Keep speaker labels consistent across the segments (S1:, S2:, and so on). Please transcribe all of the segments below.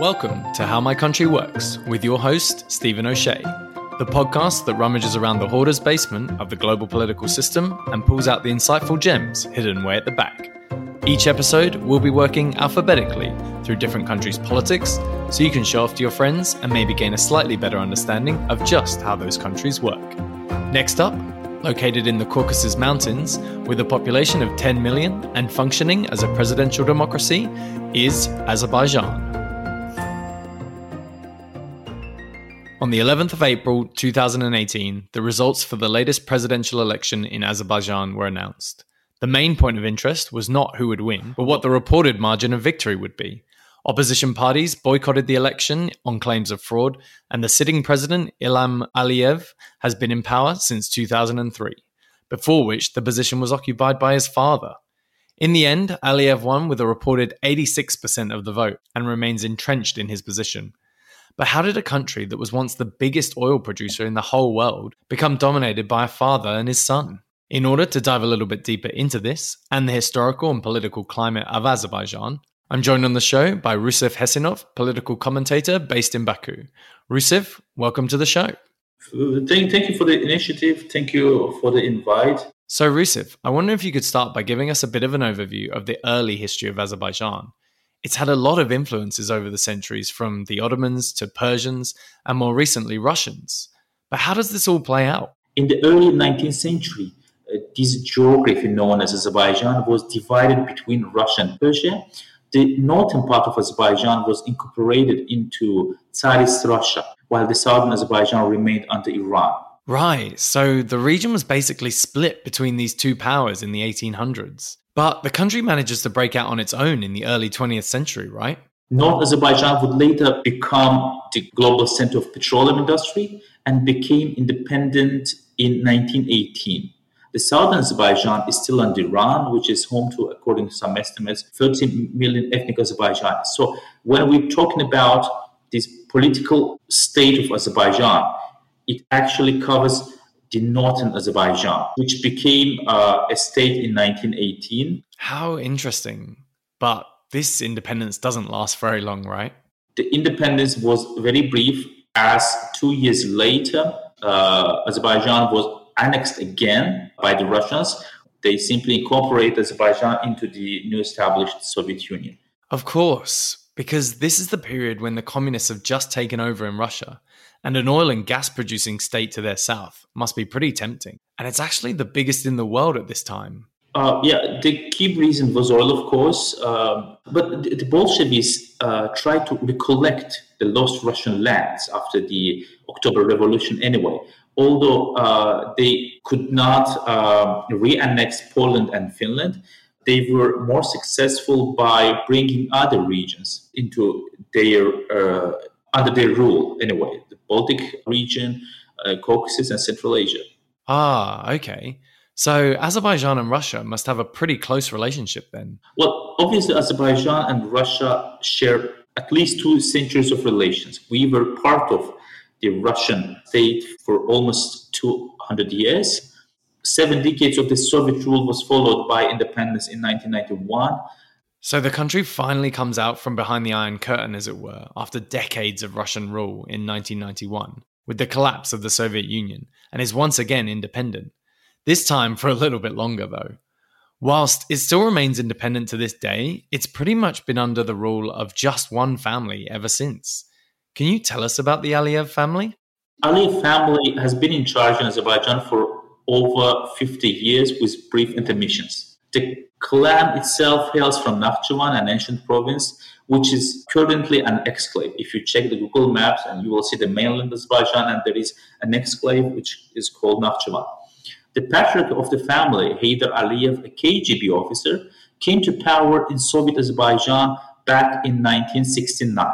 S1: Welcome to How My Country Works with your host, Stephen O'Shea, the podcast that rummages around the hoarder's basement of the global political system and pulls out the insightful gems hidden way at the back. Each episode, we'll be working alphabetically through different countries' politics so you can show off to your friends and maybe gain a slightly better understanding of just how those countries work. Next up, located in the Caucasus Mountains with a population of 10 million and functioning as a presidential democracy, is Azerbaijan. On the 11th of April 2018, the results for the latest presidential election in Azerbaijan were announced. The main point of interest was not who would win, but what the reported margin of victory would be. Opposition parties boycotted the election on claims of fraud, and the sitting president, Ilham Aliyev, has been in power since 2003, before which the position was occupied by his father. In the end, Aliyev won with a reported 86% of the vote and remains entrenched in his position. But how did a country that was once the biggest oil producer in the whole world become dominated by a father and his son? In order to dive a little bit deeper into this and the historical and political climate of Azerbaijan, I'm joined on the show by Rusif Huseynov, political commentator based in Baku. Rusif, welcome to the show.
S2: Thank, thank you for the initiative. Thank you for the invite.
S1: So, Rusif, I wonder if you could start by giving us a bit of an overview of the early history of Azerbaijan it's had a lot of influences over the centuries, from the Ottomans to Persians and more recently Russians. But how does this all play out?
S2: In the early 19th century, uh, this geography known as Azerbaijan was divided between Russia and Persia. The northern part of Azerbaijan was incorporated into Tsarist Russia, while the southern Azerbaijan remained under Iran.
S1: Right, so the region was basically split between these two powers in the 1800s. But the country manages to break out on its own in the early 20th century, right?
S2: North Azerbaijan would later become the global center of petroleum industry and became independent in 1918. The southern Azerbaijan is still under Iran, which is home to, according to some estimates, 13 million ethnic Azerbaijanis. So when we're talking about this political state of Azerbaijan, it actually covers the northern Azerbaijan, which became uh, a state in 1918.
S1: How interesting. But this independence doesn't last very long, right?
S2: The independence was very brief, as two years later, uh, Azerbaijan was annexed again by the Russians. They simply incorporated Azerbaijan into the new established Soviet Union.
S1: Of course, because this is the period when the communists have just taken over in Russia and an oil and gas producing state to their south must be pretty tempting. And it's actually the biggest in the world at this time.
S2: Uh, yeah, the key reason was oil, of course. Uh, but the, the Bolsheviks uh, tried to recollect the lost Russian lands after the October Revolution anyway. Although uh, they could not uh, re annex Poland and Finland, they were more successful by bringing other regions into their uh, under their rule anyway. Baltic region, uh, Caucasus, and Central Asia.
S1: Ah, okay. So Azerbaijan and Russia must have a pretty close relationship then.
S2: Well, obviously, Azerbaijan and Russia share at least two centuries of relations. We were part of the Russian state for almost 200 years. Seven decades of the Soviet rule was followed by independence in 1991.
S1: So the country finally comes out from behind the Iron Curtain, as it were, after decades of Russian rule in 1991, with the collapse of the Soviet Union, and is once again independent. This time for a little bit longer, though. Whilst it still remains independent to this day, it's pretty much been under the rule of just one family ever since. Can you tell us about the Aliyev family?
S2: Aliyev family has been in charge in Azerbaijan for over 50 years with brief intermissions. The clan itself hails from Nakhchivan, an ancient province, which is currently an exclave. If you check the Google Maps, and you will see the mainland of Azerbaijan, and there is an exclave which is called Nakhchivan. The patriarch of the family, Heydar Aliyev, a KGB officer, came to power in Soviet Azerbaijan back in 1969.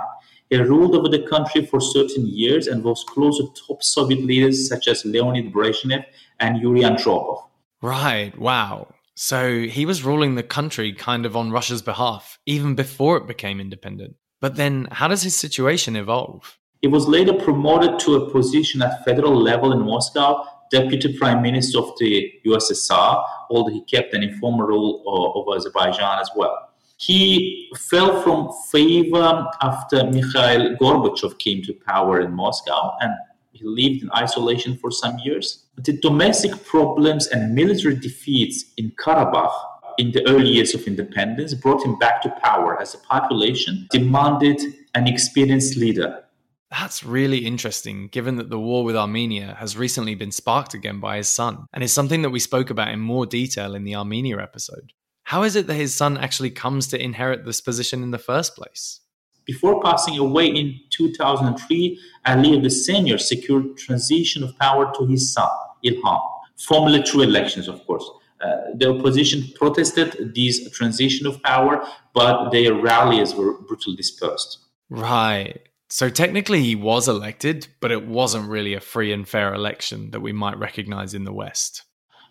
S2: He ruled over the country for certain years and was close to top Soviet leaders such as Leonid Brezhnev and Yuri Andropov.
S1: Right, wow. So he was ruling the country kind of on Russia's behalf, even before it became independent. But then, how does his situation evolve?
S2: He was later promoted to a position at federal level in Moscow, deputy prime minister of the USSR, although he kept an informal rule uh, over Azerbaijan as well. He fell from favor after Mikhail Gorbachev came to power in Moscow and he lived in isolation for some years. But the domestic problems and military defeats in Karabakh in the early years of independence brought him back to power as the population demanded an experienced leader.
S1: That's really interesting, given that the war with Armenia has recently been sparked again by his son, and is something that we spoke about in more detail in the Armenia episode. How is it that his son actually comes to inherit this position in the first place?
S2: Before passing away in 2003, Aliyev the senior secured transition of power to his son, Ilham, formally through elections, of course. Uh, the opposition protested this transition of power, but their rallies were brutally dispersed.
S1: Right. So technically, he was elected, but it wasn't really a free and fair election that we might recognize in the West.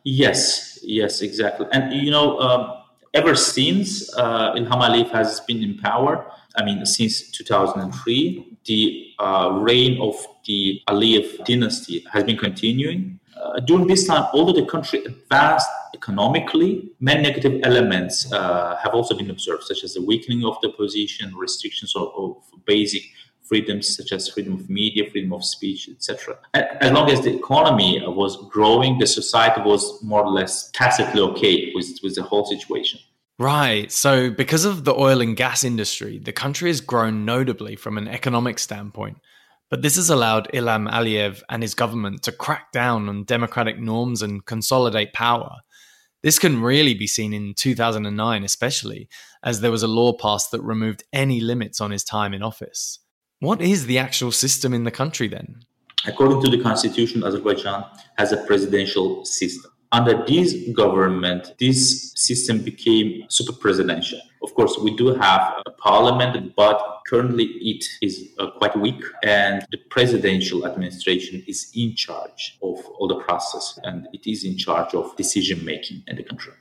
S2: Yes, yes, exactly. And you know, um, ever since uh, Ilham Aliyev has been in power, I mean, since 2003, the uh, reign of the Aliyev dynasty has been continuing. Uh, during this time, although the country advanced economically, many negative elements uh, have also been observed, such as the weakening of the opposition, restrictions of, of basic freedoms such as freedom of media, freedom of speech, etc. As long as the economy was growing, the society was more or less tacitly okay with, with the whole situation.
S1: Right. So, because of the oil and gas industry, the country has grown notably from an economic standpoint. But this has allowed Ilham Aliyev and his government to crack down on democratic norms and consolidate power. This can really be seen in 2009, especially, as there was a law passed that removed any limits on his time in office. What is the actual system in the country then?
S2: According to the constitution, Azerbaijan has a presidential system under this government, this system became super presidential. Of course, we do have a parliament, but currently it is uh, quite weak, and the presidential administration is in charge of all the process, and it is in charge of decision making in the country.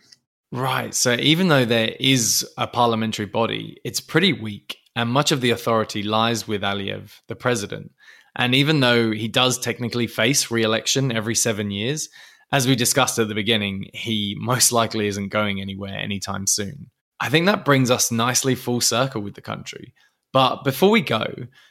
S1: Right. So even though there is a parliamentary body, it's pretty weak, and much of the authority lies with Aliyev, the president. And even though he does technically face re election every seven years, as we discussed at the beginning, he most likely isn't going anywhere anytime soon. I think that brings us nicely full circle with the country. But before we go,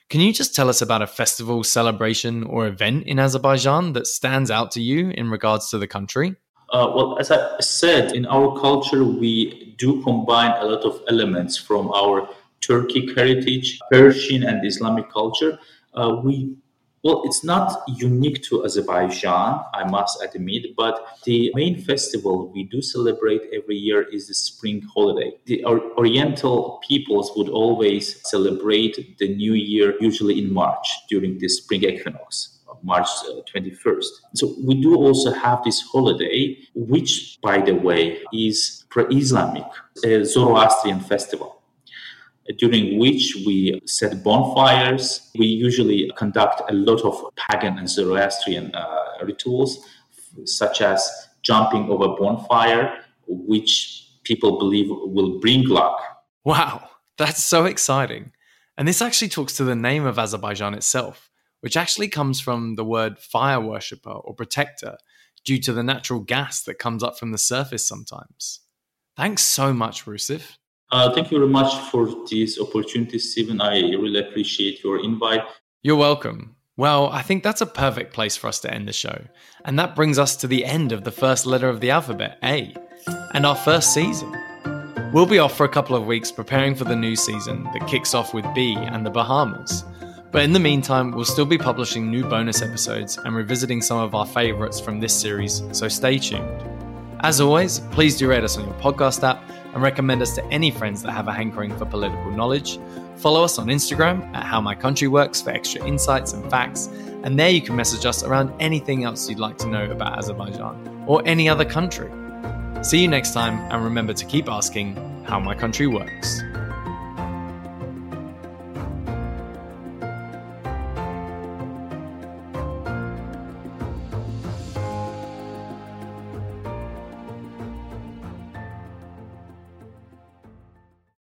S1: can you just tell us about a festival, celebration, or event in Azerbaijan that stands out to you in regards to the country?
S2: Uh, well, as I said, in our culture, we do combine a lot of elements from our Turkic heritage, Persian, and Islamic culture. Uh, we well, it's not unique to Azerbaijan, I must admit, but the main festival we do celebrate every year is the spring holiday. The Oriental peoples would always celebrate the new year, usually in March during the spring equinox. March uh, 21st. So we do also have this holiday, which, by the way, is pre-Islamic, a Zoroastrian festival during which we set bonfires. We usually conduct a lot of pagan and Zoroastrian uh, rituals, such as jumping over bonfire, which people believe will bring luck.
S1: Wow, that's so exciting. And this actually talks to the name of Azerbaijan itself, which actually comes from the word fire worshipper or protector due to the natural gas that comes up from the surface sometimes. Thanks so much, Rusif.
S2: Uh, thank you very much for this opportunity, Stephen. I really appreciate your invite.
S1: You're welcome. Well, I think that's a perfect place for us to end the show. And that brings us to the end of the first letter of the alphabet, A, and our first season. We'll be off for a couple of weeks preparing for the new season that kicks off with B and the Bahamas. But in the meantime, we'll still be publishing new bonus episodes and revisiting some of our favourites from this series, so stay tuned. As always, please do rate us on your podcast app and recommend us to any friends that have a hankering for political knowledge. Follow us on Instagram at How My Country Works for extra insights and facts, and there you can message us around anything else you'd like to know about Azerbaijan or any other country. See you next time, and remember to keep asking how my country works.